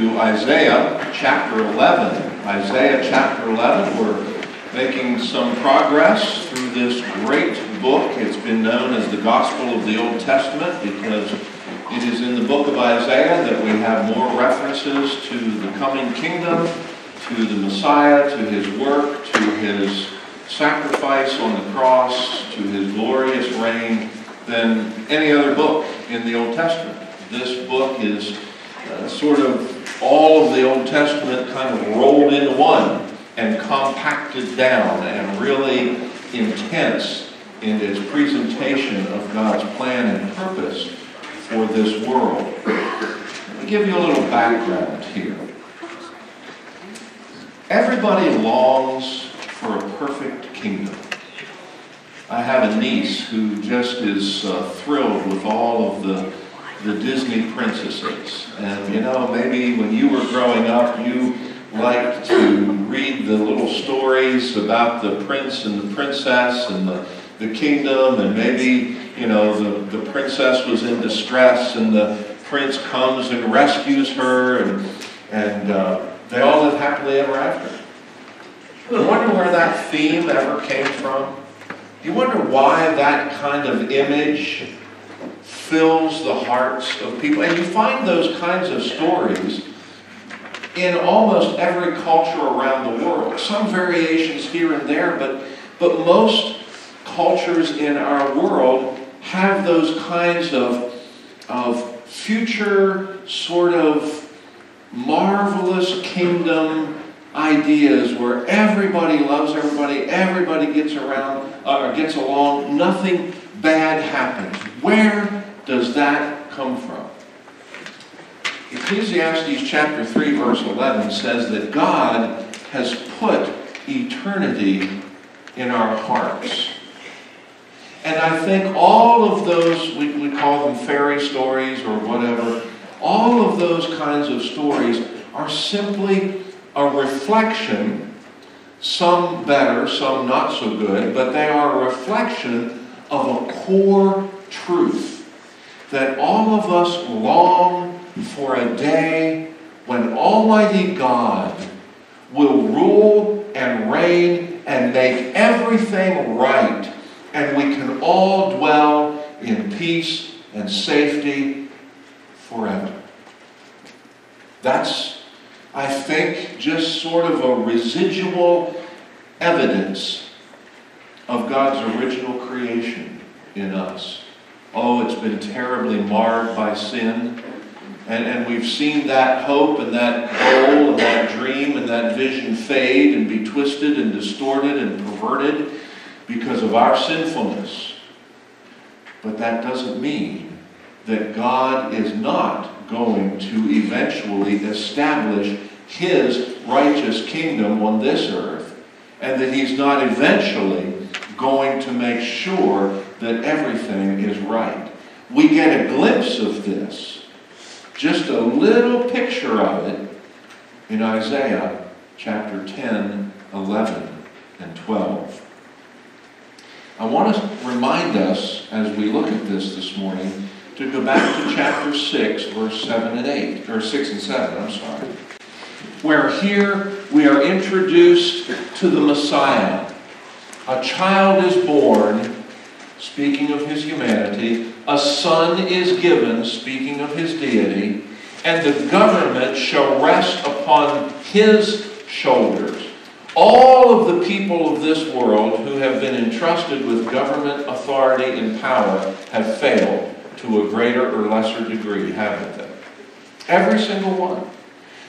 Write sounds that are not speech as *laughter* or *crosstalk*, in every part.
to Isaiah chapter 11. Isaiah chapter 11, we're making some progress through this great book. It's been known as the Gospel of the Old Testament because it is in the book of Isaiah that we have more references to the coming kingdom, to the Messiah, to his work, to his sacrifice on the cross, to his glorious reign than any other book in the Old Testament. This book is uh, sort of all of the Old Testament kind of rolled into one and compacted down and really intense in its presentation of God's plan and purpose for this world. Let me give you a little background here. Everybody longs for a perfect kingdom. I have a niece who just is uh, thrilled with all of the the Disney princesses. And you know, maybe when you were growing up, you liked to read the little stories about the prince and the princess and the, the kingdom, and maybe, you know, the, the princess was in distress and the prince comes and rescues her, and, and uh, they all live happily ever after. I wonder where that theme ever came from. Do You wonder why that kind of image fills the hearts of people. And you find those kinds of stories in almost every culture around the world. Some variations here and there, but, but most cultures in our world have those kinds of, of future sort of marvelous kingdom ideas where everybody loves everybody, everybody gets around uh, gets along, nothing bad happens. Where does that come from? Ecclesiastes chapter 3 verse 11 says that God has put eternity in our hearts. And I think all of those, we, we call them fairy stories or whatever, all of those kinds of stories are simply a reflection, some better, some not so good, but they are a reflection of a core truth that all of us long for a day when Almighty God will rule and reign and make everything right, and we can all dwell in peace and safety forever. That's, I think, just sort of a residual evidence of God's original creation in us. Oh, it's been terribly marred by sin. And, and we've seen that hope and that goal and that dream and that vision fade and be twisted and distorted and perverted because of our sinfulness. But that doesn't mean that God is not going to eventually establish his righteous kingdom on this earth and that he's not eventually going to make sure that everything is right. We get a glimpse of this, just a little picture of it in Isaiah chapter 10, 11, and 12. I want to remind us as we look at this this morning to go back to chapter 6, verse 7 and 8, or 6 and 7, I'm sorry, where here we are introduced to the Messiah. A child is born speaking of his humanity. A son is given, speaking of his deity. And the government shall rest upon his shoulders. All of the people of this world who have been entrusted with government authority and power have failed to a greater or lesser degree, haven't they? Every single one.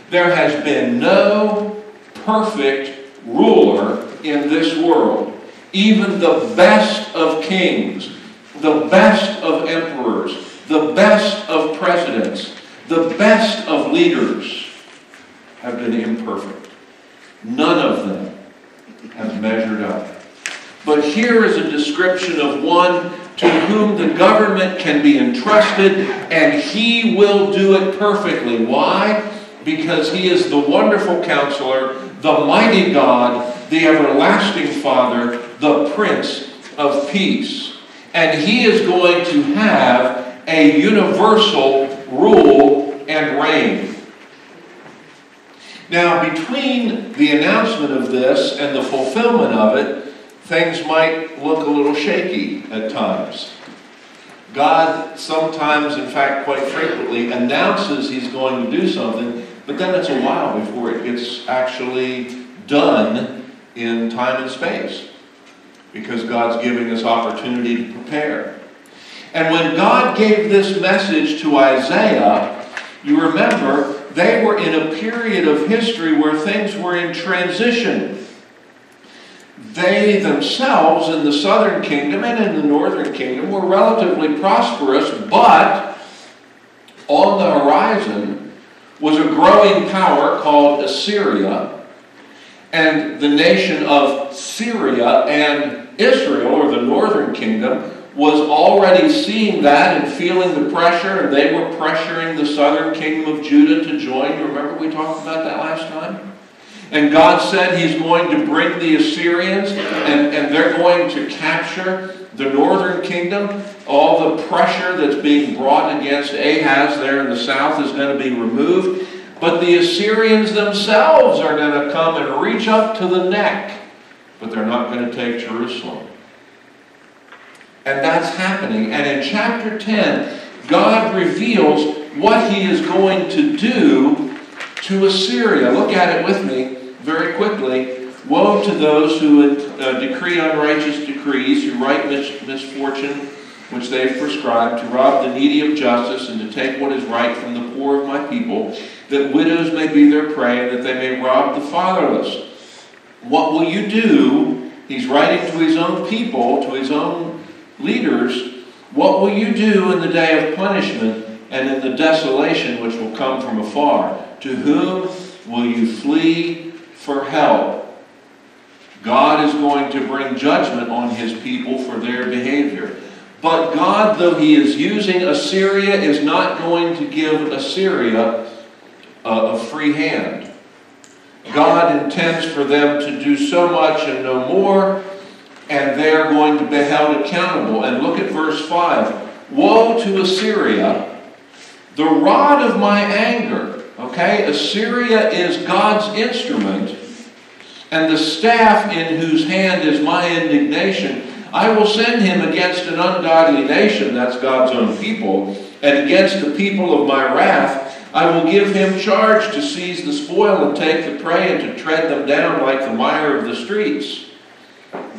There has been no perfect ruler in this world even the best of kings, the best of emperors, the best of presidents, the best of leaders have been imperfect. None of them have measured up. But here is a description of one to whom the government can be entrusted, and he will do it perfectly. Why? Because he is the wonderful counselor, the mighty God, the everlasting Father, the Prince of Peace. And he is going to have a universal rule and reign. Now, between the announcement of this and the fulfillment of it, things might look a little shaky at times. God sometimes, in fact, quite frequently, announces he's going to do something, but then it's a while before it gets actually done in time and space because God's giving us opportunity to prepare. And when God gave this message to Isaiah, you remember they were in a period of history where things were in transition. They themselves in the southern kingdom and in the northern kingdom were relatively prosperous, but on the horizon was a growing power called Assyria, and the nation of Syria and Israel, or the northern kingdom, was already seeing that and feeling the pressure, and they were pressuring the southern kingdom of Judah to join. You remember we talked about that last time? And God said He's going to bring the Assyrians, and, and they're going to capture the northern kingdom. All the pressure that's being brought against Ahaz there in the south is going to be removed. But the Assyrians themselves are going to come and reach up to the neck, but they're not going to take Jerusalem. And that's happening. And in chapter 10, God reveals what he is going to do to Assyria. Look at it with me very quickly. Woe to those who uh, decree unrighteous decrees, who write mis- misfortune which they have prescribed, to rob the needy of justice, and to take what is right from the poor of my people, that widows may be their prey, and that they may rob the fatherless. What will you do? He's writing to his own people, to his own leaders, what will you do in the day of punishment and in the desolation which will come from afar? To whom will you flee for help? God is going to bring judgment on his people for their behavior. But God, though he is using Assyria, is not going to give Assyria a, a free hand. God intends for them to do so much and no more and they're going to be held accountable. And look at verse 5. Woe to Assyria, the rod of my anger. Okay, Assyria is God's instrument, and the staff in whose hand is my indignation. I will send him against an ungodly nation, that's God's own people, and against the people of my wrath. I will give him charge to seize the spoil and take the prey and to tread them down like the mire of the streets.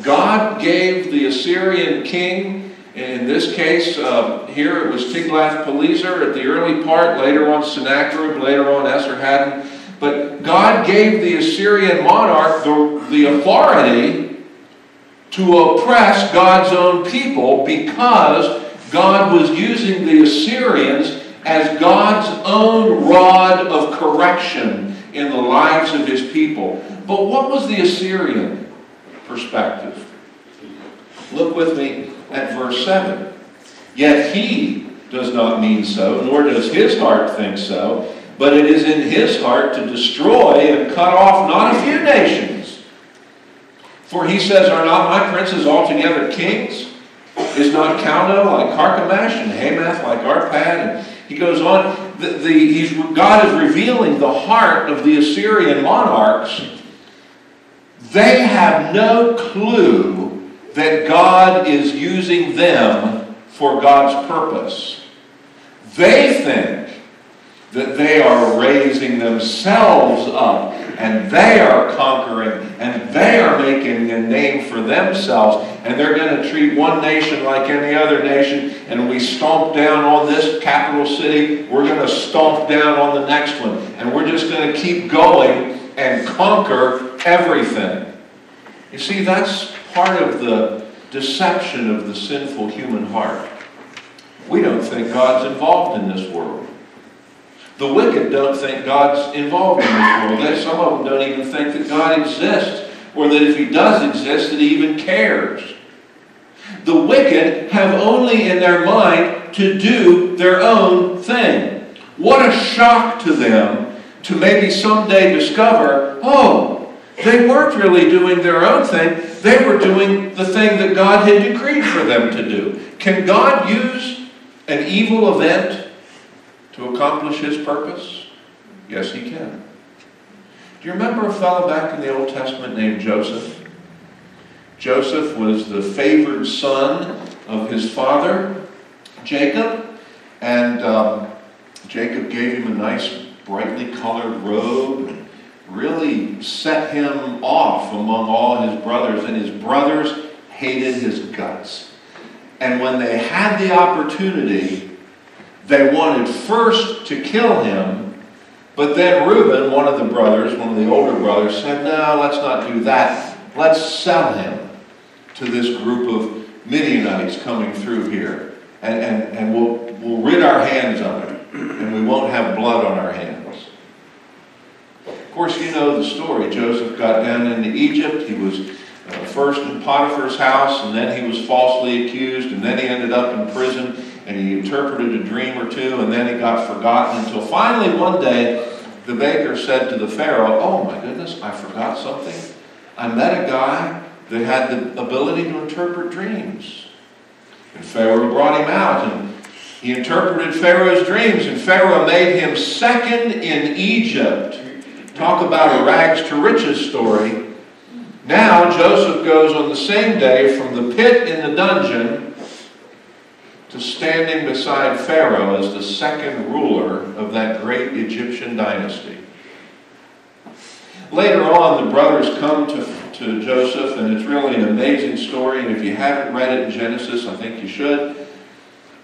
God gave the Assyrian king, in this case, uh, here it was Tiglath-Pileser at the early part, later on Sennacherib, later on Esarhaddon. But God gave the Assyrian monarch the, the authority to oppress God's own people because God was using the Assyrians as God's own rod of correction in the lives of his people. But what was the Assyrian? perspective. Look with me at verse 7. Yet he does not mean so, nor does his heart think so, but it is in his heart to destroy and cut off not a few nations. For he says, Are not my princes altogether kings? Is not Calno like Carchemish and Hamath like Arpad? And he goes on. The, the, God is revealing the heart of the Assyrian monarchs they have no clue that God is using them for God's purpose. They think that they are raising themselves up and they are conquering and they are making a name for themselves and they're going to treat one nation like any other nation and we stomp down on this capital city we're going to stomp down on the next one and we're just going to keep going and conquer everything. You see, that's part of the deception of the sinful human heart. We don't think God's involved in this world. The wicked don't think God's involved in this world. They, some of them don't even think that God exists, or that if He does exist, that He even cares. The wicked have only in their mind to do their own thing. What a shock to them to maybe someday discover, oh, they weren't really doing their own thing. They were doing the thing that God had decreed for them to do. Can God use an evil event to accomplish his purpose? Yes, he can. Do you remember a fellow back in the Old Testament named Joseph? Joseph was the favored son of his father, Jacob, and um, Jacob gave him a nice, brightly colored robe and really set him off among all his brothers, and his brothers hated his guts. And when they had the opportunity, they wanted first to kill him, but then Reuben, one of the brothers, one of the older brothers, said, No, let's not do that. Let's sell him to this group of Midianites coming through here. And, and, and we'll, we'll rid our hands of it, and we won't have blood on our hands. Of course, you know the story. Joseph got down into Egypt. He was uh, first in Potiphar's house, and then he was falsely accused, and then he ended up in prison, and he interpreted a dream or two, and then he got forgotten until finally one day the baker said to the Pharaoh, Oh my goodness, I forgot something. I met a guy that had the ability to interpret dreams. And Pharaoh brought him out, and he interpreted Pharaoh's dreams, and Pharaoh made him second in Egypt. Talk about a rags to riches story. Now Joseph goes on the same day from the pit in the dungeon to standing beside Pharaoh as the second ruler of that great Egyptian dynasty. Later on, the brothers come to, to Joseph, and it's really an amazing story. And if you haven't read it in Genesis, I think you should.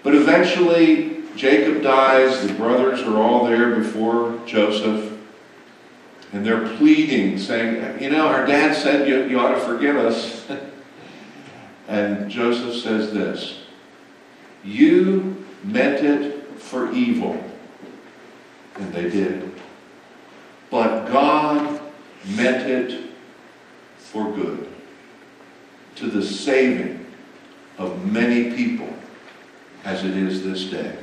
But eventually, Jacob dies. The brothers are all there before Joseph. And they're pleading, saying, You know, our dad said you, you ought to forgive us. *laughs* and Joseph says this You meant it for evil. And they did. But God meant it for good, to the saving of many people, as it is this day.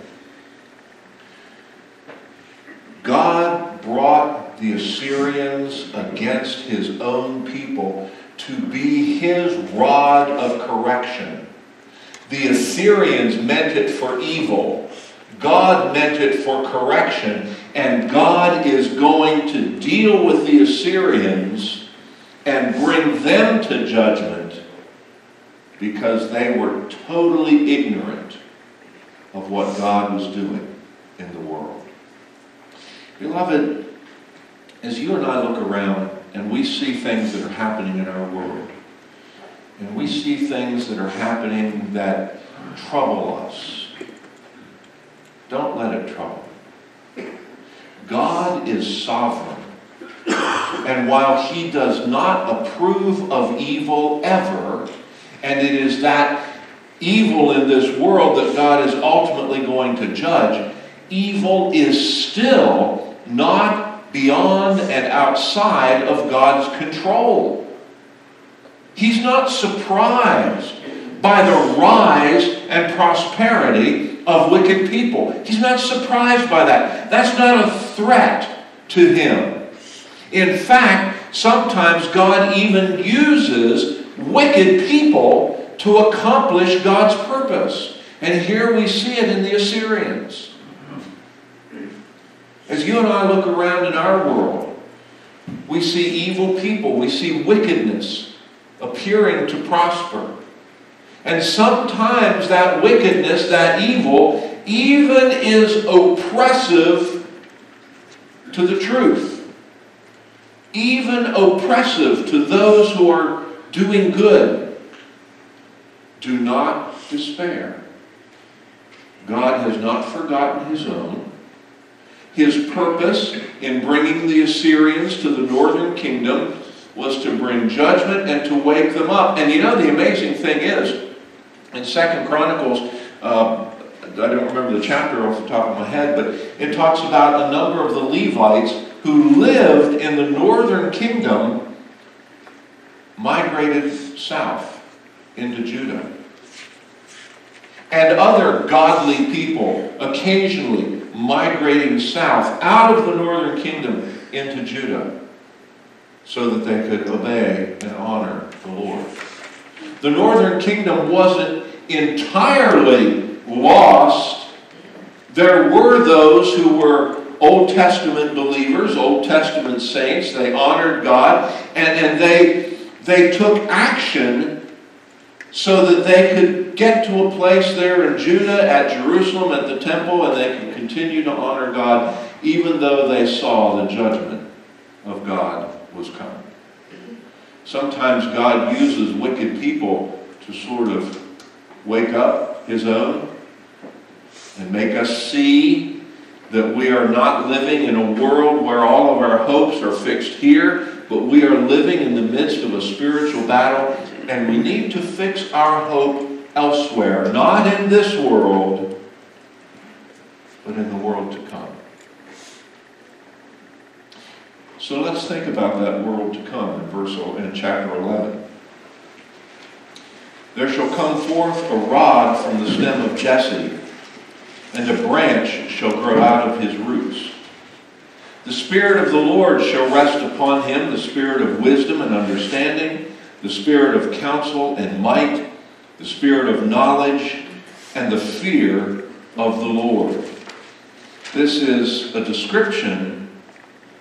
God brought the Assyrians against his own people to be his rod of correction. The Assyrians meant it for evil. God meant it for correction. And God is going to deal with the Assyrians and bring them to judgment because they were totally ignorant of what God was doing in the world. Beloved, as you and I look around and we see things that are happening in our world, and we see things that are happening that trouble us, don't let it trouble. God is sovereign. And while he does not approve of evil ever, and it is that evil in this world that God is ultimately going to judge, evil is still not beyond and outside of God's control. He's not surprised by the rise and prosperity of wicked people. He's not surprised by that. That's not a threat to him. In fact, sometimes God even uses wicked people to accomplish God's purpose. And here we see it in the Assyrians. As you and I look around in our world, we see evil people, we see wickedness appearing to prosper. And sometimes that wickedness, that evil, even is oppressive to the truth. Even oppressive to those who are doing good. Do not despair. God has not forgotten his own. His purpose in bringing the Assyrians to the northern kingdom was to bring judgment and to wake them up. And you know, the amazing thing is, in Second Chronicles, uh, I don't remember the chapter off the top of my head, but it talks about a number of the Levites who lived in the northern kingdom migrated south into Judah. And other godly people occasionally migrating south out of the northern kingdom into Judah so that they could obey and honor the Lord. The northern kingdom wasn't entirely lost. There were those who were Old Testament believers, Old Testament saints. They honored God and, and they, they took action so that they could get to a place there in Judah, at Jerusalem, at the temple, and they could continue to honor God even though they saw the judgment of God was coming. Sometimes God uses wicked people to sort of wake up his own and make us see that we are not living in a world where all of our hopes are fixed here, but we are living in the midst of a spiritual battle, and we need to fix our hope elsewhere, not in this world, but in the world to come. So let's think about that world to come in verse in chapter 11. There shall come forth a rod from the stem of Jesse, and a branch shall grow out of his roots. The Spirit of the Lord shall rest upon him, the Spirit of wisdom and understanding, the Spirit of counsel and might, the Spirit of knowledge, and the fear of the Lord. This is a description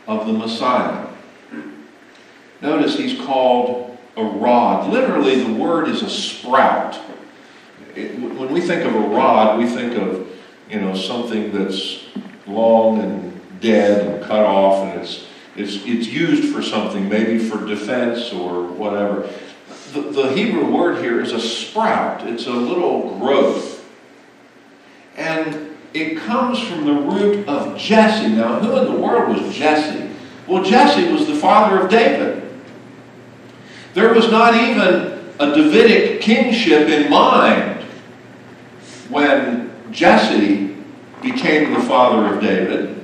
of the Messiah. Notice he's called a rod. Literally, the word is a sprout. It, when we think of a rod, we think of you know something that's long and dead and cut off, and it's it's it's used for something, maybe for defense or whatever. The, the Hebrew word here is a sprout. It's a little growth, and it comes from the root of Jesse. Now, who in the world was Jesse? Well, Jesse was the father of David. There was not even a Davidic kingship in mind when Jesse became the father of David.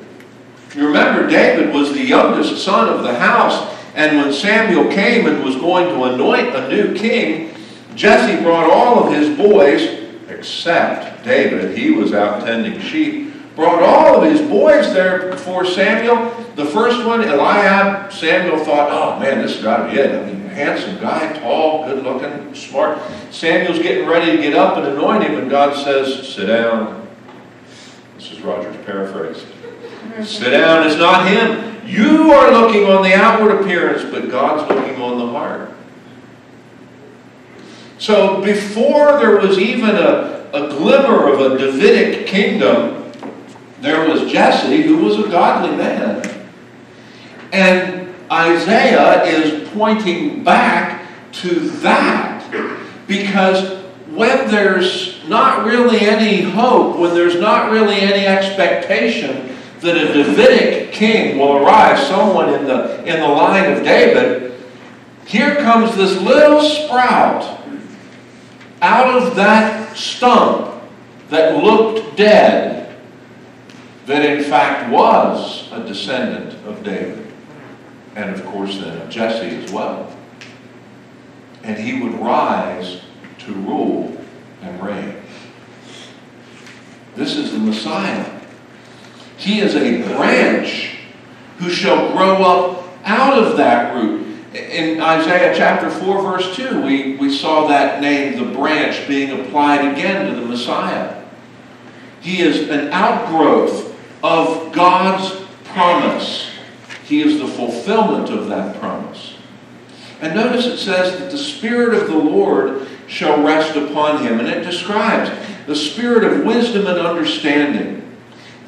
You remember, David was the youngest son of the house, and when Samuel came and was going to anoint a new king, Jesse brought all of his boys, except David, he was out tending sheep, brought all of his boys there before Samuel. The first one, Eliab, Samuel thought, oh man, this has got to be it. I mean, handsome guy, tall, good looking, smart. Samuel's getting ready to get up and anoint him, and God says, sit down. This is Roger's paraphrase. sit down, it's not him. You are looking on the outward appearance, but God's looking on the heart. So before there was even a, a glimmer of a Davidic kingdom, there was Jesse, who was a godly man. And Isaiah is pointing back to that because when there's not really any hope, when there's not really any expectation that a Davidic king will arise, someone in the, in the line of David, here comes this little sprout out of that stump that looked dead, that in fact was a descendant of David, and of course then of Jesse as well. And he would rise to rule and reign. This is the Messiah. He is a branch who shall grow up out of that root in Isaiah chapter 4, verse 2, we, we saw that name, the branch, being applied again to the Messiah. He is an outgrowth of God's promise. He is the fulfillment of that promise. And notice it says that the Spirit of the Lord shall rest upon him. And it describes the spirit of wisdom and understanding.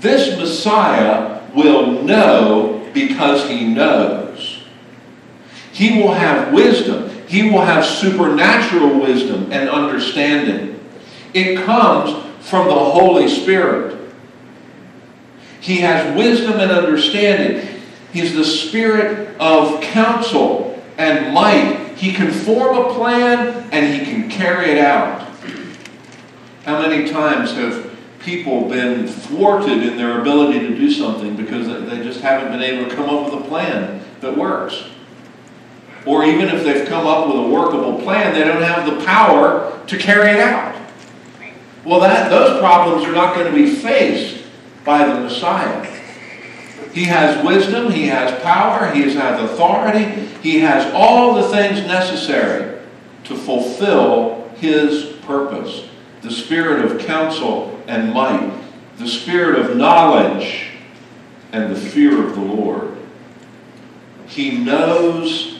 This Messiah will know because he knows. He will have wisdom. He will have supernatural wisdom and understanding. It comes from the Holy Spirit. He has wisdom and understanding. He's the spirit of counsel and might. He can form a plan and he can carry it out. How many times have people been thwarted in their ability to do something because they just haven't been able to come up with a plan that works? Or even if they've come up with a workable plan, they don't have the power to carry it out. Well, that, those problems are not going to be faced by the Messiah. He has wisdom, he has power, he has authority, he has all the things necessary to fulfill his purpose. The spirit of counsel and might, the spirit of knowledge and the fear of the Lord. He knows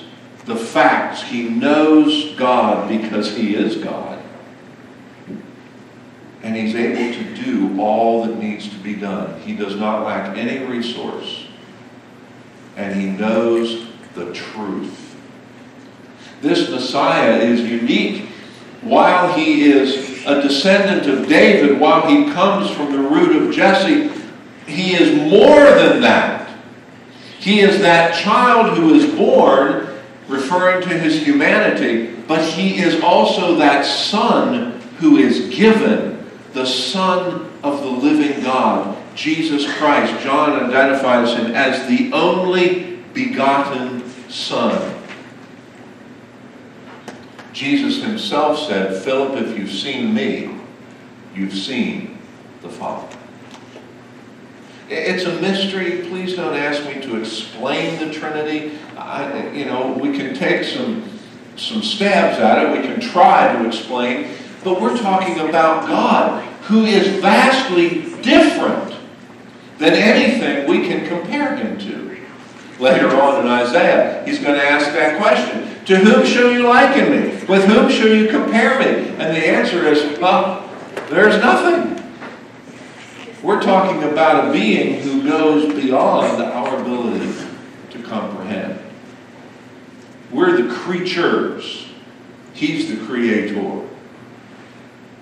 the facts. He knows God because he is God. And he's able to do all that needs to be done. He does not lack any resource. And he knows the truth. This Messiah is unique while he is a descendant of David, while he comes from the root of Jesse, he is more than that. He is that child who is born, referring to his humanity, but he is also that son who is given, the Son of the living God, Jesus Christ. John identifies him as the only begotten Son. Jesus himself said, Philip, if you've seen me, you've seen the Father. It's a mystery. Please don't ask me to explain the Trinity. I, you know, we can take some, some stabs at it. We can try to explain. But we're talking about God, who is vastly different than anything we can compare him to. Later on in Isaiah, he's going to ask that question. To whom shall you liken me? With whom shall you compare me? And the answer is, well, there's nothing. We're talking about a being who goes beyond our ability to comprehend. We're the creatures. He's the creator.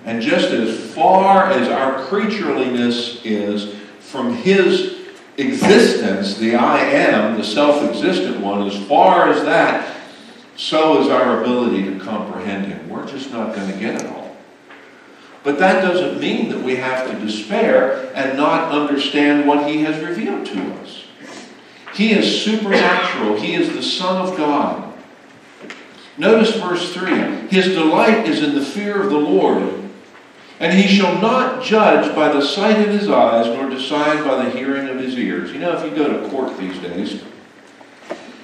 And just as far as our creatureliness is from his existence, the I am, the self existent one, as far as that, so is our ability to comprehend Him. We're just not going to get it all. But that doesn't mean that we have to despair and not understand what He has revealed to us. He is supernatural, He is the Son of God. Notice verse 3 His delight is in the fear of the Lord. And he shall not judge by the sight of his eyes, nor decide by the hearing of his ears. You know, if you go to court these days,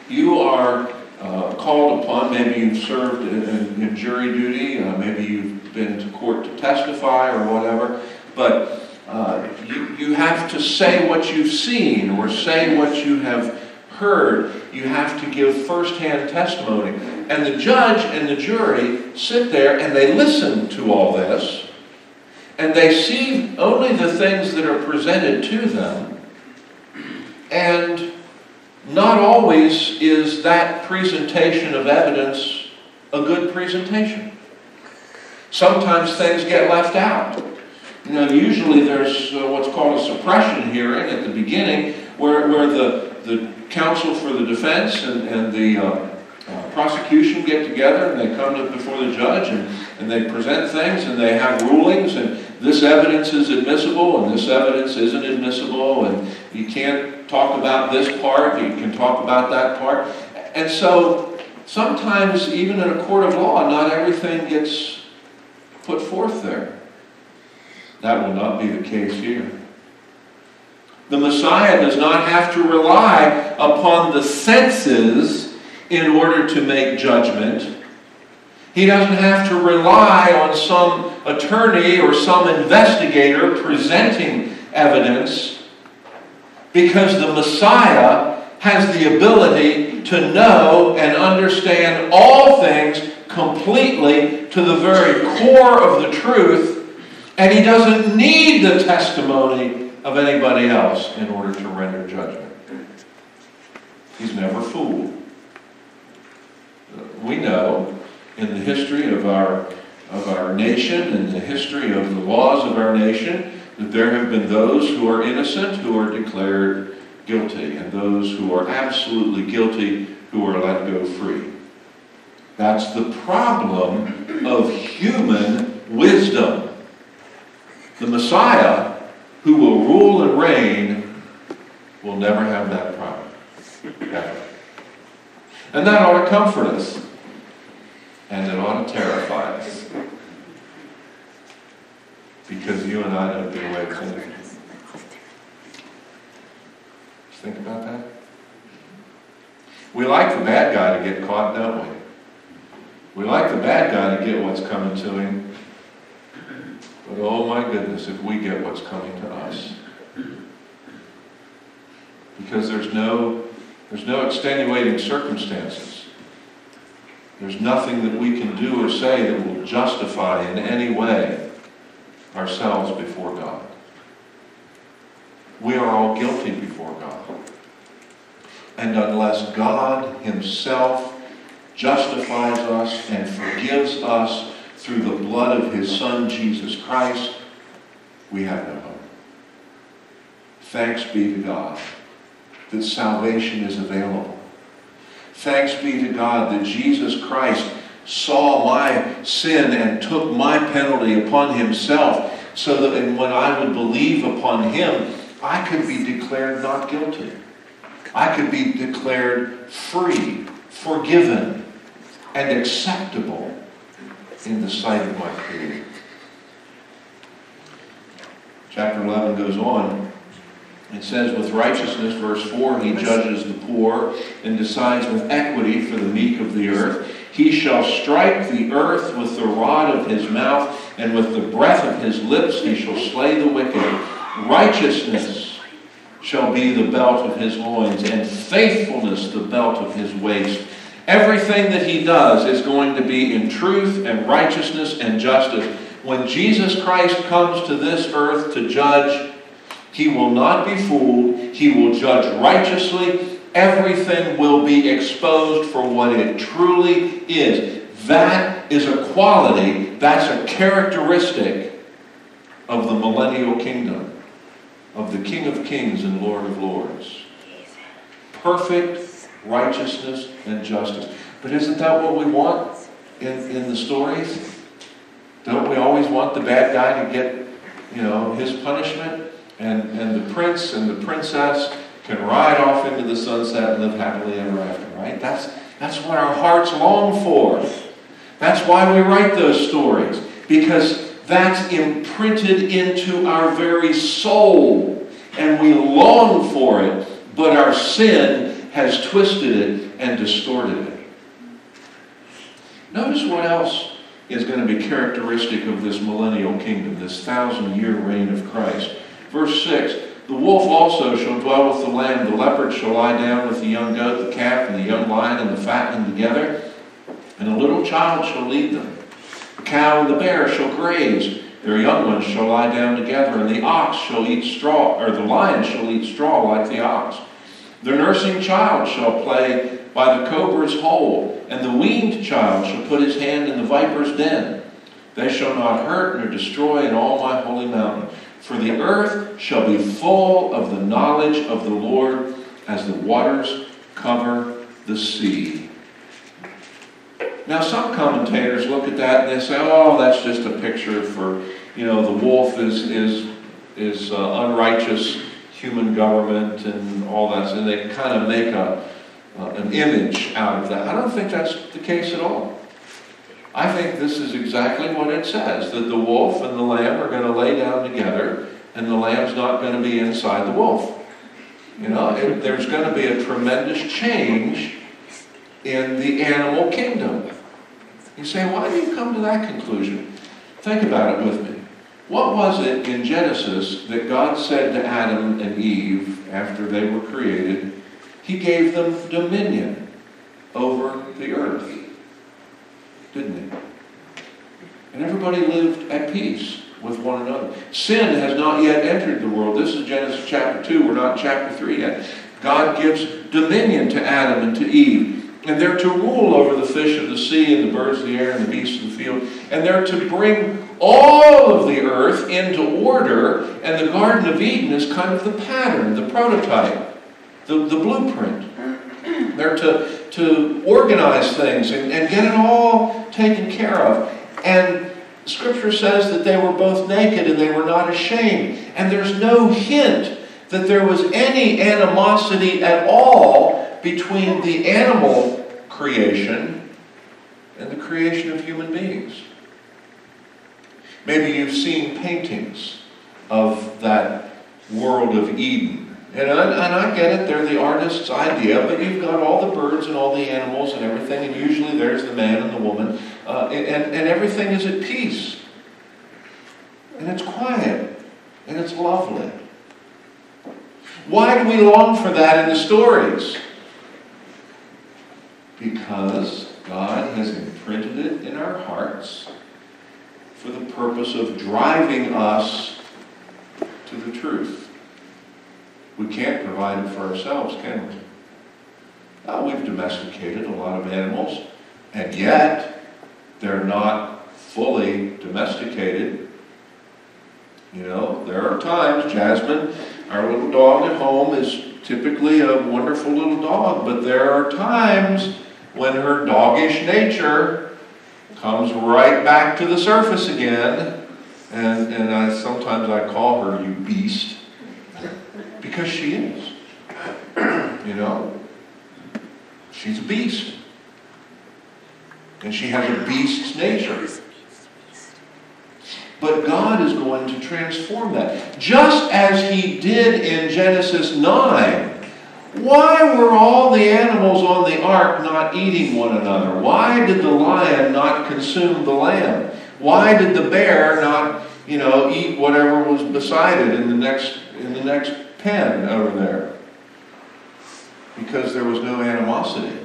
you are uh, called upon. Maybe you've served in, in, in jury duty. Uh, maybe you've been to court to testify or whatever. But uh, you, you have to say what you've seen or say what you have heard. You have to give firsthand testimony. And the judge and the jury sit there and they listen to all this. And they see only the things that are presented to them. And not always is that presentation of evidence a good presentation. Sometimes things get left out. You know, usually there's uh, what's called a suppression hearing at the beginning where, where the, the counsel for the defense and, and the uh, uh, prosecution get together and they come to, before the judge and, and they present things and they have rulings and this evidence is admissible and this evidence isn't admissible and you can't talk about this part, you can talk about that part. And so sometimes, even in a court of law, not everything gets put forth there. That will not be the case here. The Messiah does not have to rely upon the senses in order to make judgment. He doesn't have to rely on some attorney or some investigator presenting evidence because the Messiah has the ability to know and understand all things completely to the very core of the truth, and he doesn't need the testimony of anybody else in order to render judgment. He's never fooled. We know in the history of our, of our nation and the history of the laws of our nation that there have been those who are innocent who are declared guilty, and those who are absolutely guilty who are let go free. That's the problem of human wisdom. The Messiah, who will rule and reign, will never have that problem. Ever. And that ought to comfort us. And it ought to terrify us because you and I don't get away with anything. Just think about that. We like the bad guy to get caught, don't we? We like the bad guy to get what's coming to him. But oh my goodness, if we get what's coming to us. because there's no, there's no extenuating circumstances. There's nothing that we can do or say that will justify in any way ourselves before God. We are all guilty before God. And unless God Himself justifies us and forgives us through the blood of His Son, Jesus Christ, we have no hope. Thanks be to God that salvation is available. Thanks be to God that Jesus Christ saw my sin and took my penalty upon himself so that when I would believe upon him, I could be declared not guilty. I could be declared free, forgiven, and acceptable in the sight of my Creator. Chapter 11 goes on. It says, with righteousness, verse 4, he judges the poor and decides with equity for the meek of the earth. He shall strike the earth with the rod of his mouth, and with the breath of his lips he shall slay the wicked. Righteousness shall be the belt of his loins, and faithfulness the belt of his waist. Everything that he does is going to be in truth and righteousness and justice. When Jesus Christ comes to this earth to judge, he will not be fooled. He will judge righteously. Everything will be exposed for what it truly is. That is a quality, that's a characteristic of the millennial kingdom, of the King of kings and Lord of lords. Perfect righteousness and justice. But isn't that what we want in, in the stories? Don't we always want the bad guy to get, you know, his punishment? And, and the prince and the princess can ride off into the sunset and live happily ever after, right? That's, that's what our hearts long for. That's why we write those stories, because that's imprinted into our very soul, and we long for it, but our sin has twisted it and distorted it. Notice what else is going to be characteristic of this millennial kingdom, this thousand year reign of Christ. Verse 6 The wolf also shall dwell with the lamb, the leopard shall lie down with the young goat, the calf, and the young lion, and the fatling together, and a little child shall lead them. The cow and the bear shall graze, their young ones shall lie down together, and the ox shall eat straw, or the lion shall eat straw like the ox. The nursing child shall play by the cobra's hole, and the weaned child shall put his hand in the viper's den. They shall not hurt nor destroy in all my holy mountain. For the earth shall be full of the knowledge of the Lord as the waters cover the sea. Now, some commentators look at that and they say, oh, that's just a picture for, you know, the wolf is, is, is uh, unrighteous human government and all that. And they kind of make a, uh, an image out of that. I don't think that's the case at all. I think this is exactly what it says that the wolf and the lamb are going to lay down together, and the lamb's not going to be inside the wolf. You know, it, there's going to be a tremendous change in the animal kingdom. You say, why do you come to that conclusion? Think about it with me. What was it in Genesis that God said to Adam and Eve after they were created? He gave them dominion over the earth didn't they? And everybody lived at peace with one another. Sin has not yet entered the world. This is Genesis chapter 2. We're not in chapter 3 yet. God gives dominion to Adam and to Eve. And they're to rule over the fish of the sea and the birds of the air and the beasts of the field. And they're to bring all of the earth into order. And the Garden of Eden is kind of the pattern, the prototype, the, the blueprint. They're to to organize things and, and get it all taken care of. And Scripture says that they were both naked and they were not ashamed. And there's no hint that there was any animosity at all between the animal creation and the creation of human beings. Maybe you've seen paintings of that world of Eden and I, and I get it, they're the artist's idea, but you've got all the birds and all the animals and everything, and usually there's the man and the woman, uh, and, and everything is at peace. And it's quiet, and it's lovely. Why do we long for that in the stories? Because God has imprinted it in our hearts for the purpose of driving us to the truth. We can't provide it for ourselves, can we? Well, we've domesticated a lot of animals, and yet they're not fully domesticated. You know, there are times, Jasmine, our little dog at home is typically a wonderful little dog, but there are times when her doggish nature comes right back to the surface again. And, and I, sometimes I call her, you beast, because she is. *clears throat* You know? She's a beast. And she has a beast's nature. But God is going to transform that. Just as He did in Genesis 9. Why were all the animals on the ark not eating one another? Why did the lion not consume the lamb? Why did the bear not, you know, eat whatever was beside it in the next in the next pen over there? Because there was no animosity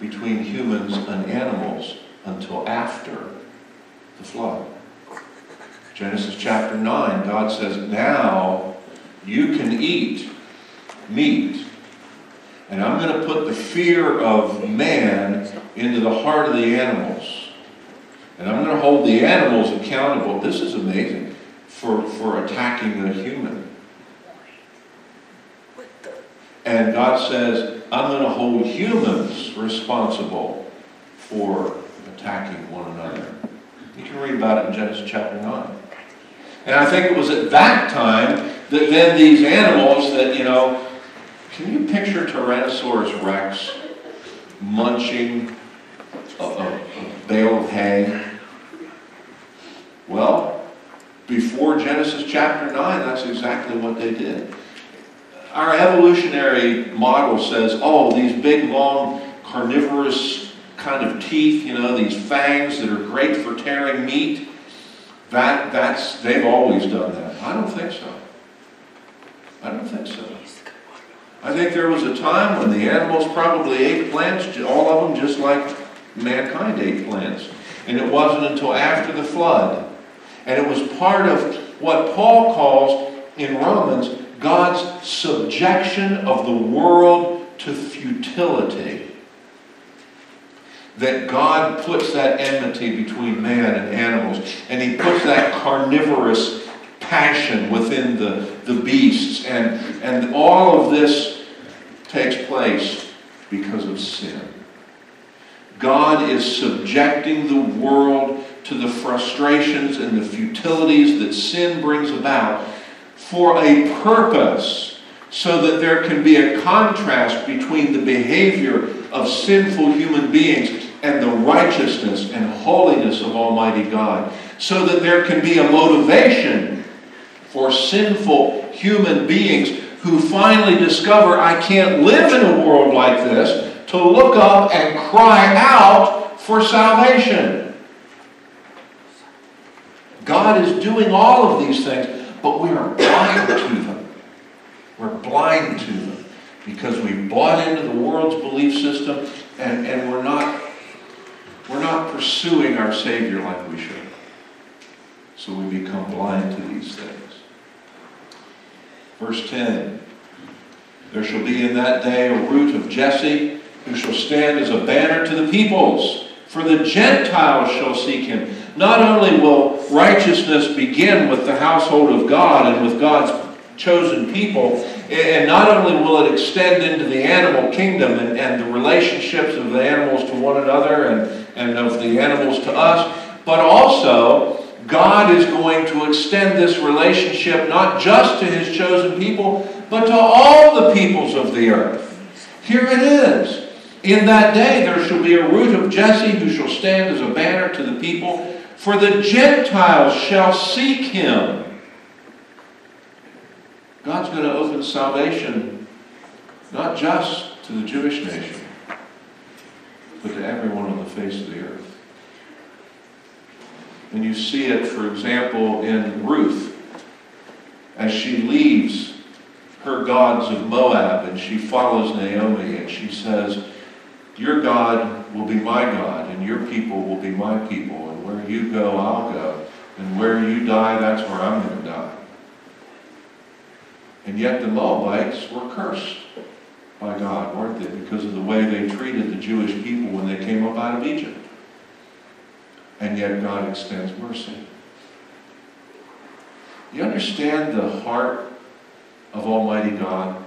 between humans and animals until after the flood. Genesis chapter 9, God says, Now you can eat meat. And I'm going to put the fear of man into the heart of the animals. And I'm going to hold the animals accountable. This is amazing for, for attacking the human. And God says, I'm going to hold humans responsible for attacking one another. You can read about it in Genesis chapter 9. And I think it was at that time that then these animals that, you know, can you picture Tyrannosaurus rex munching a, a, bale of hay? Well, before Genesis chapter 9, that's exactly what they did. Our evolutionary model says, oh, these big, long, carnivorous kind of teeth, you know, these fangs that are great for tearing meat. That, that's, they've always done that. I don't think so. I don't think so. I think there was a time when the animals probably ate plants, all of them just like mankind ate plants. And it wasn't until after the flood. And it was part of what Paul calls in Romans God's subjection of the world to futility that God puts that enmity between man and animals, and He puts that carnivorous passion within the, the beasts, and, and all of this takes place because of sin. God is subjecting the world to the frustrations and the futilities that sin brings about for a purpose so that there can be a contrast between the behavior of sinful human beings and the righteousness and holiness of Almighty God, so that there can be a motivation for sinful human beings who finally discover I can't live in a world like this to look up and cry out for salvation. God is doing all of these things, but we are blind to them. We're blind to them because we bought into the world's belief system and, and we're not we're not pursuing our Savior like we should. So we become blind to these things. Verse 10 There shall be in that day a root of Jesse, who shall stand as a banner to the peoples. For the Gentiles shall seek him. Not only will righteousness begin with the household of God and with God's chosen people, and not only will it extend into the animal kingdom and, and the relationships of the animals to one another and, and of the animals to us, but also God is going to extend this relationship not just to his chosen people, but to all the peoples of the earth. Here it is. In that day there shall be a root of Jesse who shall stand as a banner to the people, for the Gentiles shall seek him. God's going to open salvation not just to the Jewish nation, but to everyone on the face of the earth. And you see it, for example, in Ruth as she leaves her gods of Moab, and she follows Naomi, and she says, Your God will be my God, and your people will be my people, you go, I'll go, and where you die, that's where I'm going to die. And yet the Moabites were cursed by God, weren't they? Because of the way they treated the Jewish people when they came up out of Egypt. And yet God extends mercy. You understand the heart of Almighty God?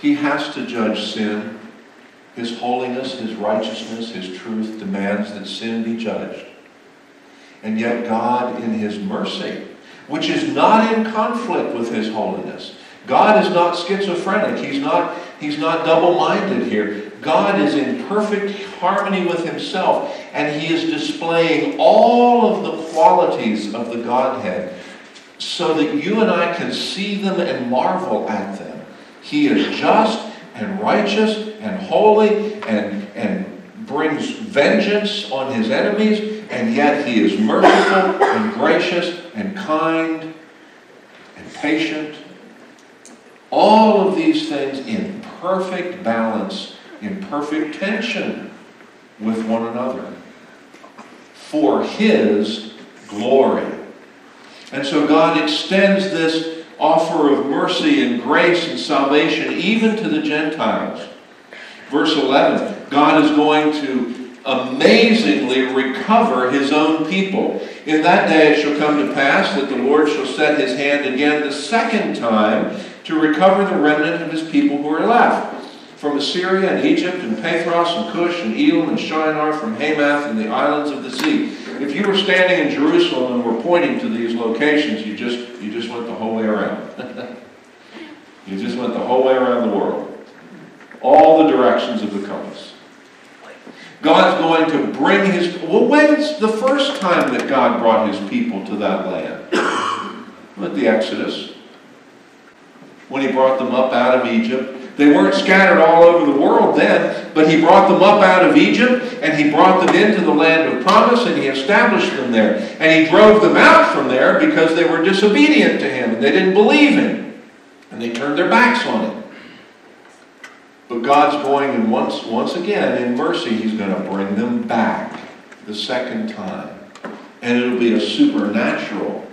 He has to judge sin. His holiness, His righteousness, His truth demands that sin be judged. And yet God, in His mercy, which is not in conflict with His holiness, God is not schizophrenic. He's not, he's not double-minded here. God is in perfect harmony with himself, and he is displaying all of the qualities of the Godhead so that you and I can see them and marvel at them. He is just and righteous and holy and, and brings vengeance on his enemies, and yet he is merciful and gracious and kind and patient. All of these things in perfect balance, in perfect tension with one another for his glory. And so God extends this offer of mercy and grace and salvation even to the Gentiles. Verse 11 God is going to amazingly recover his own people. In that day it shall come to pass that the Lord shall set his hand again the second time to recover the remnant of his people who are left. From Assyria and Egypt and Pathros and Cush and Elam and Shinar, from Hamath and the islands of the sea. If you were standing in Jerusalem and were pointing to these locations, you just you just went the whole way around. *laughs* you just went the whole way around the world. All the directions of the compass. God's going to bring his well, when's the first time that God brought his people to that land? *coughs* With the Exodus when he brought them up out of Egypt. They weren't scattered all over the world then, but he brought them up out of Egypt and he brought them into the land of promise and he established them there. And he drove them out from there because they were disobedient to him and they didn't believe him. And they turned their backs on him. But God's going and once, once again, in mercy, he's going to bring them back the second time. And it'll be a supernatural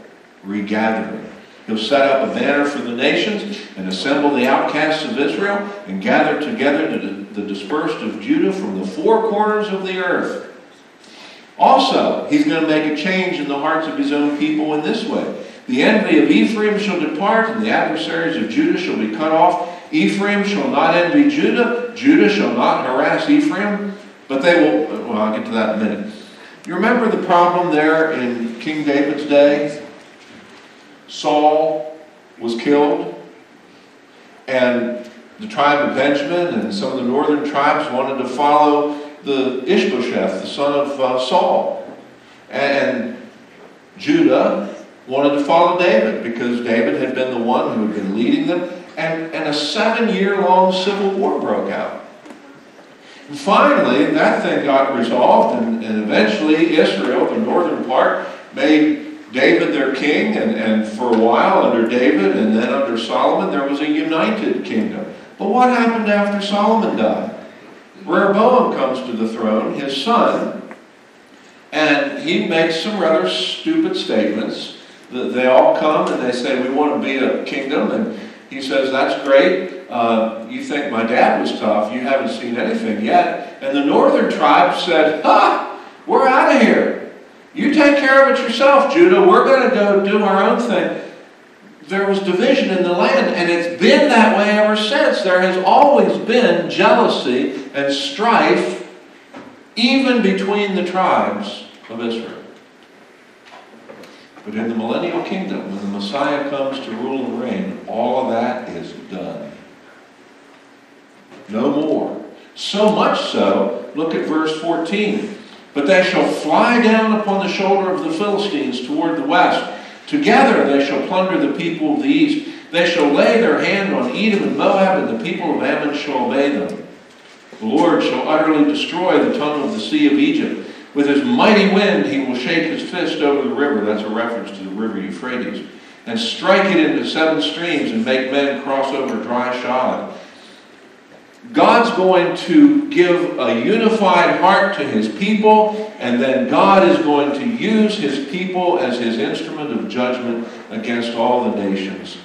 regathering. He'll set up a banner for the nations and assemble the outcasts of Israel and gather together the dispersed of Judah from the four corners of the earth. Also, he's going to make a change in the hearts of his own people in this way. The envy of Ephraim shall depart, and the adversaries of Judah shall be cut off. Ephraim shall not envy Judah, Judah shall not harass Ephraim, but they will. Well, I'll get to that in a minute. You remember the problem there in King David's day? Saul was killed, and the tribe of Benjamin and some of the northern tribes wanted to follow the Ishbosheth, the son of uh, Saul. And Judah wanted to follow David because David had been the one who had been leading them. And, and a seven year long civil war broke out. And finally, that thing got resolved, and, and eventually Israel, the northern part, made David their king, and, and for a while under David and then under Solomon, there was a united kingdom. But what happened after Solomon died? Rehoboam comes to the throne, his son, and he makes some rather stupid statements. They all come and they say, We want to be a kingdom. And he says, That's great. Uh, you think my dad was tough. You haven't seen anything yet. And the northern tribe said, Ha! We're out of here. You take care of it yourself, Judah. We're going to go do our own thing. There was division in the land, and it's been that way ever since. There has always been jealousy and strife, even between the tribes of Israel. But in the millennial kingdom, when the Messiah comes to rule and reign, all of that is done. No more. So much so, look at verse 14. But they shall fly down upon the shoulder of the Philistines toward the west. Together they shall plunder the people of the east. They shall lay their hand on Edom and Moab, and the people of Ammon shall obey them. The Lord shall utterly destroy the tongue of the sea of Egypt. With his mighty wind he will shake his fist over the river. That's a reference to the river Euphrates. and strike it into seven streams and make men cross over dry shod. God's going to give a unified heart to his people, and then God is going to use his people as his instrument of judgment against all the nations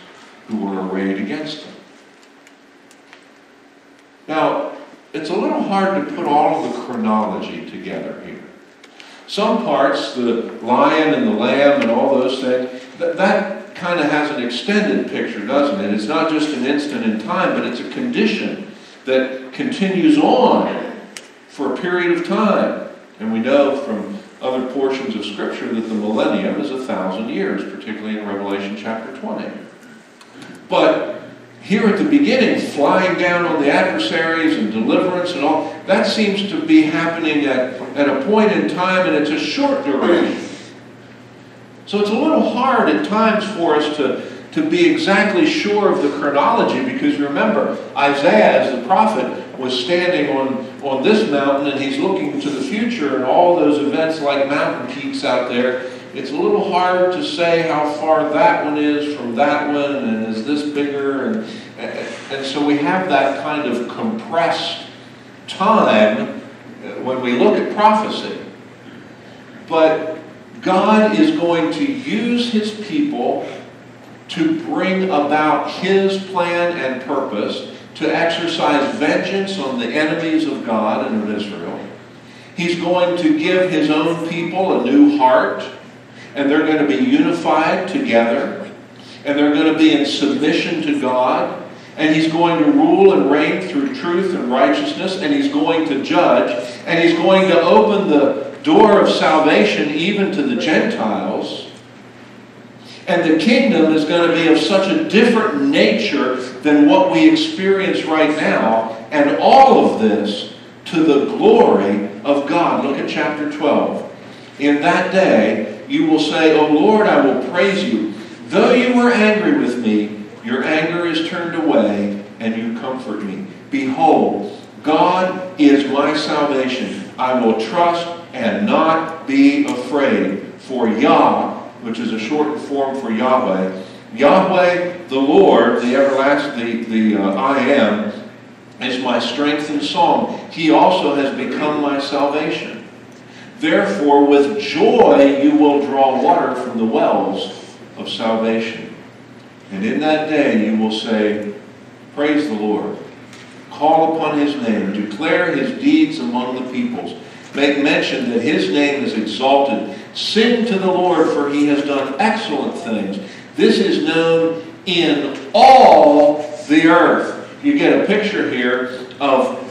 who were arrayed against him. Now, it's a little hard to put all of the chronology together here. Some parts, the lion and the lamb and all those things, that, that kind of has an extended picture, doesn't it? It's not just an instant in time, but it's a condition that continues on for a period of time. And we know from other portions of Scripture that the millennium is a thousand years, particularly in Revelation chapter 20. But here at the beginning, flying down on the adversaries and deliverance and all, that seems to be happening at, at a point in time and it's a short duration. So it's a little hard at times for us to to be exactly sure of the chronology because remember, Isaiah, as the prophet, was standing on, on this mountain and he's looking to the future and all those events like mountain peaks out there. It's a little hard to say how far that one is from that one and is this bigger. And, and so we have that kind of compressed time when we look at prophecy. But God is going to use his people to bring about his plan and purpose to exercise vengeance on the enemies of God and of Israel. He's going to give his own people a new heart, and they're going to be unified together, and they're going to be in submission to God, and he's going to rule and reign through truth and righteousness, and he's going to judge, and he's going to open the door of salvation even to the Gentiles and the kingdom is going to be of such a different nature than what we experience right now. And all of this to the glory of God. Look at chapter 12. In that day, you will say, O Lord, I will praise you. Though you were angry with me, your anger is turned away, and you comfort me. Behold, God is my salvation. I will trust and not be afraid. For Yah which is a shortened form for Yahweh. Yahweh, the Lord, the everlasting, the, the uh, I am, is my strength and song. He also has become my salvation. Therefore, with joy you will draw water from the wells of salvation. And in that day you will say, Praise the Lord. Call upon his name. Declare his deeds among the peoples. Make mention that his name is exalted Sing to the Lord, for he has done excellent things. This is known in all the earth. You get a picture here of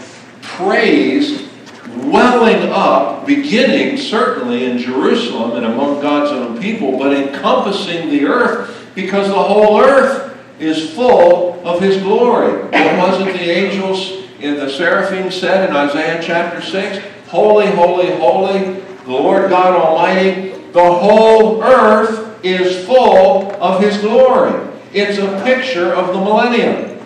praise welling up, beginning certainly in Jerusalem and among God's own people, but encompassing the earth because the whole earth is full of his glory. What wasn't the angels in the seraphim said in Isaiah chapter 6? Holy, holy, holy the Lord God Almighty, the whole earth is full of His glory. It's a picture of the millennium.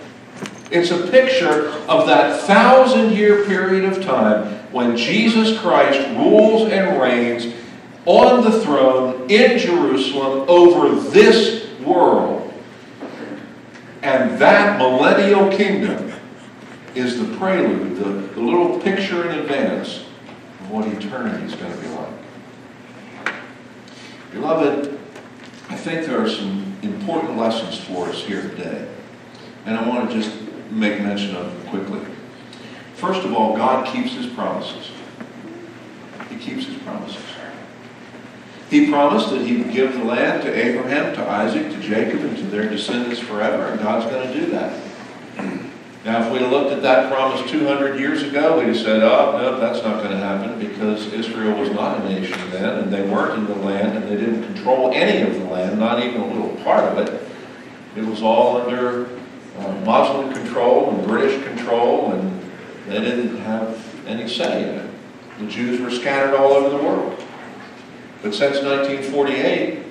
It's a picture of that thousand year period of time when Jesus Christ rules and reigns on the throne in Jerusalem over this world. And that millennial kingdom is the prelude, the, the little picture in advance what eternity is going to be like. Beloved, I think there are some important lessons for us here today. And I want to just make mention of them quickly. First of all, God keeps his promises. He keeps his promises. He promised that he would give the land to Abraham, to Isaac, to Jacob, and to their descendants forever, and God's going to do that. Now, if we looked at that promise 200 years ago, we'd have said, oh, no, that's not going to happen because Israel was not a nation then, and they weren't in the land, and they didn't control any of the land, not even a little part of it. It was all under uh, Muslim control and British control, and they didn't have any say in it. The Jews were scattered all over the world. But since 1948,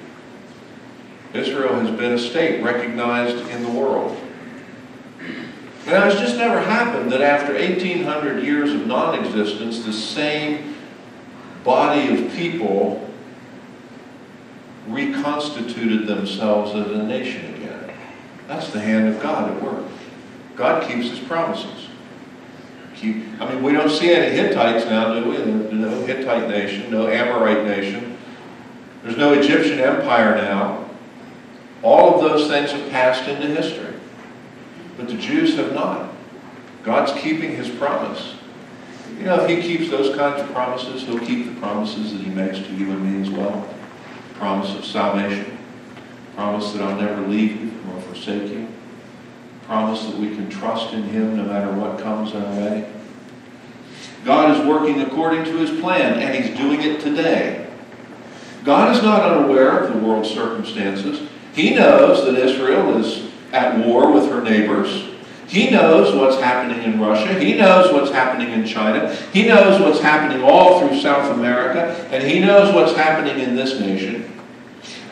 Israel has been a state recognized in the world. Now, it's just never happened that after 1,800 years of non-existence, the same body of people reconstituted themselves as a nation again. That's the hand of God at work. God keeps his promises. Keep, I mean, we don't see any Hittites now, do we? No Hittite nation, no Amorite nation. There's no Egyptian empire now. All of those things have passed into history. But the Jews have not. God's keeping his promise. You know, if he keeps those kinds of promises, he'll keep the promises that he makes to you and me as well. Promise of salvation. Promise that I'll never leave you nor forsake you. Promise that we can trust in him no matter what comes our way. God is working according to his plan, and he's doing it today. God is not unaware of the world's circumstances. He knows that Israel is at war with her neighbors. He knows what's happening in Russia. He knows what's happening in China. He knows what's happening all through South America. And he knows what's happening in this nation.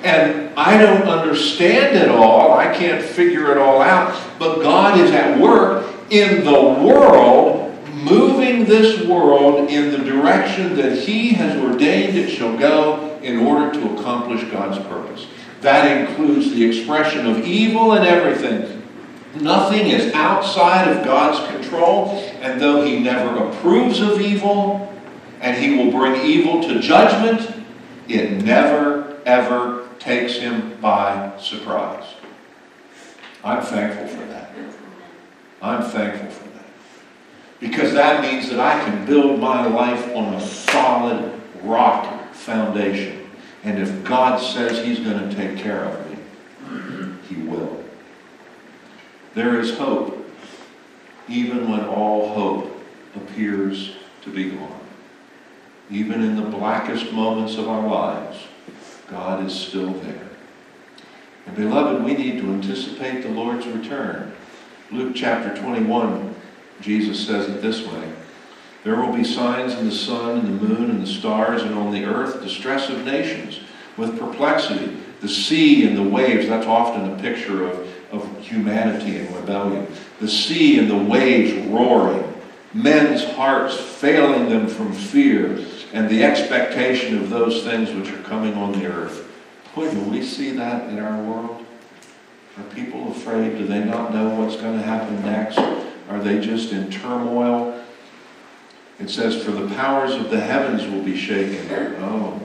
And I don't understand it all. I can't figure it all out. But God is at work in the world, moving this world in the direction that He has ordained it shall go in order to accomplish God's purpose. That includes the expression of evil and everything. Nothing is outside of God's control, and though He never approves of evil, and He will bring evil to judgment, it never, ever takes Him by surprise. I'm thankful for that. I'm thankful for that. Because that means that I can build my life on a solid rock foundation. And if God says He's going to take care of me, He will. There is hope, even when all hope appears to be gone. Even in the blackest moments of our lives, God is still there. And beloved, we need to anticipate the Lord's return. Luke chapter 21, Jesus says it this way there will be signs in the sun and the moon and the stars and on the earth, distress of nations with perplexity. The sea and the waves, that's often a picture of, of humanity and rebellion. The sea and the waves roaring, men's hearts failing them from fear and the expectation of those things which are coming on the earth. Boy, do we see that in our world? Are people afraid? Do they not know what's going to happen next? Are they just in turmoil? It says, For the powers of the heavens will be shaken. Oh,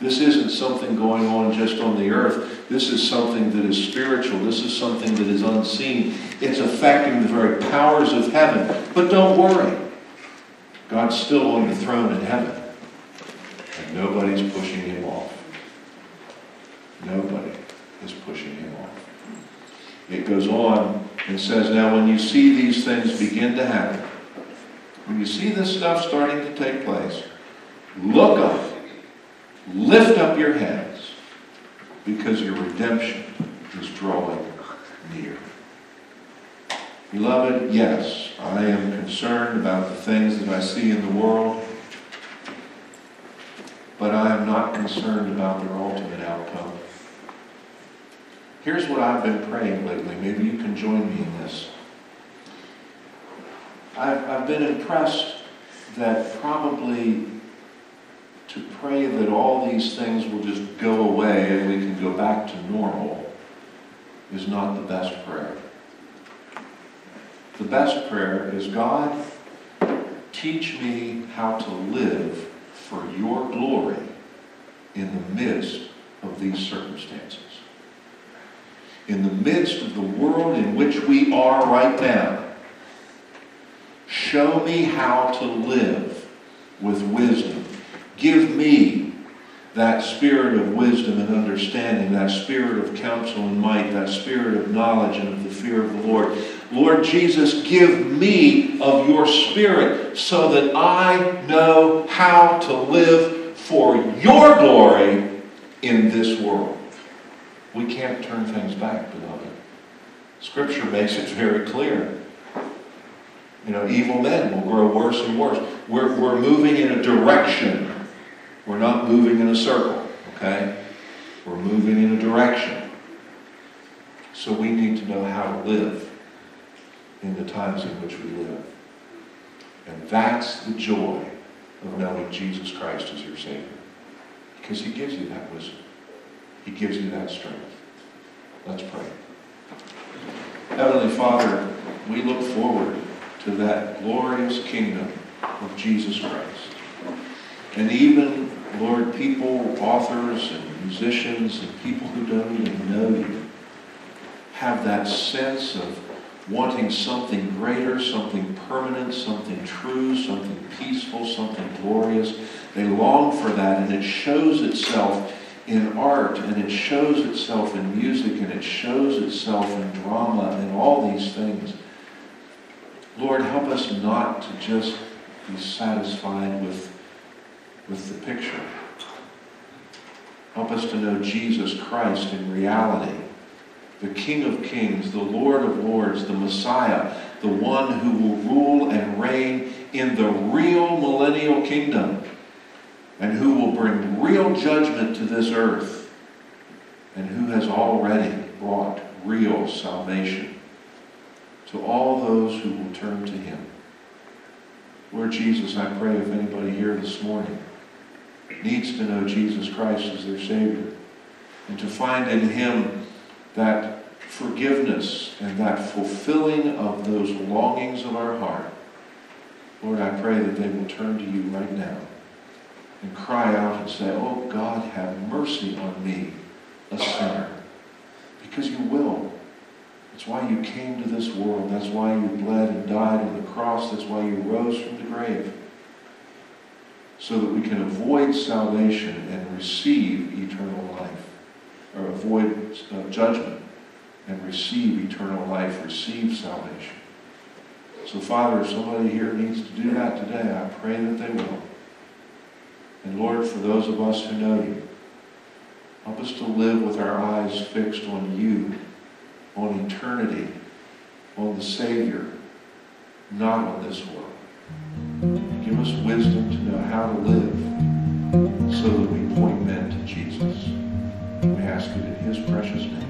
this isn't something going on just on the earth. This is something that is spiritual. This is something that is unseen. It's affecting the very powers of heaven. But don't worry. God's still on the throne in heaven. And nobody's pushing him off. Nobody is pushing him off. It goes on and says, Now when you see these things begin to happen, when you see this stuff starting to take place, look up. Lift up your heads because your redemption is drawing near. Beloved, yes, I am concerned about the things that I see in the world, but I am not concerned about their ultimate outcome. Here's what I've been praying lately. Maybe you can join me in this. I've, I've been impressed that probably to pray that all these things will just go away and we can go back to normal is not the best prayer. The best prayer is God, teach me how to live for your glory in the midst of these circumstances. In the midst of the world in which we are right now, Show me how to live with wisdom. Give me that spirit of wisdom and understanding, that spirit of counsel and might, that spirit of knowledge and of the fear of the Lord. Lord Jesus, give me of your spirit so that I know how to live for your glory in this world. We can't turn things back, beloved. Scripture makes it very clear. You know, evil men will grow worse and worse. We're, we're moving in a direction. We're not moving in a circle, okay? We're moving in a direction. So we need to know how to live in the times in which we live. And that's the joy of knowing Jesus Christ as your Savior. Because he gives you that wisdom. He gives you that strength. Let's pray. Heavenly Father, we look forward to that glorious kingdom of Jesus Christ. And even, Lord, people, authors and musicians and people who don't even know you have that sense of wanting something greater, something permanent, something true, something peaceful, something glorious. They long for that, and it shows itself in art, and it shows itself in music, and it shows itself in drama, and all these things. Lord, help us not to just be satisfied with, with the picture. Help us to know Jesus Christ in reality, the King of kings, the Lord of lords, the Messiah, the one who will rule and reign in the real millennial kingdom and who will bring real judgment to this earth and who has already brought real salvation to all those who will turn to him. Lord Jesus, I pray if anybody here this morning needs to know Jesus Christ as their Savior and to find in him that forgiveness and that fulfilling of those longings of our heart, Lord, I pray that they will turn to you right now and cry out and say, Oh God, have mercy on me, a sinner. Because you will. That's why you came to this world. That's why you bled and died on the cross. That's why you rose from the grave. So that we can avoid salvation and receive eternal life. Or avoid uh, judgment and receive eternal life, receive salvation. So, Father, if somebody here needs to do that today, I pray that they will. And Lord, for those of us who know you, help us to live with our eyes fixed on you, on eternity, on the Savior, not on this world. Give us wisdom to know how to live so that we point men to Jesus. We ask it in his precious name.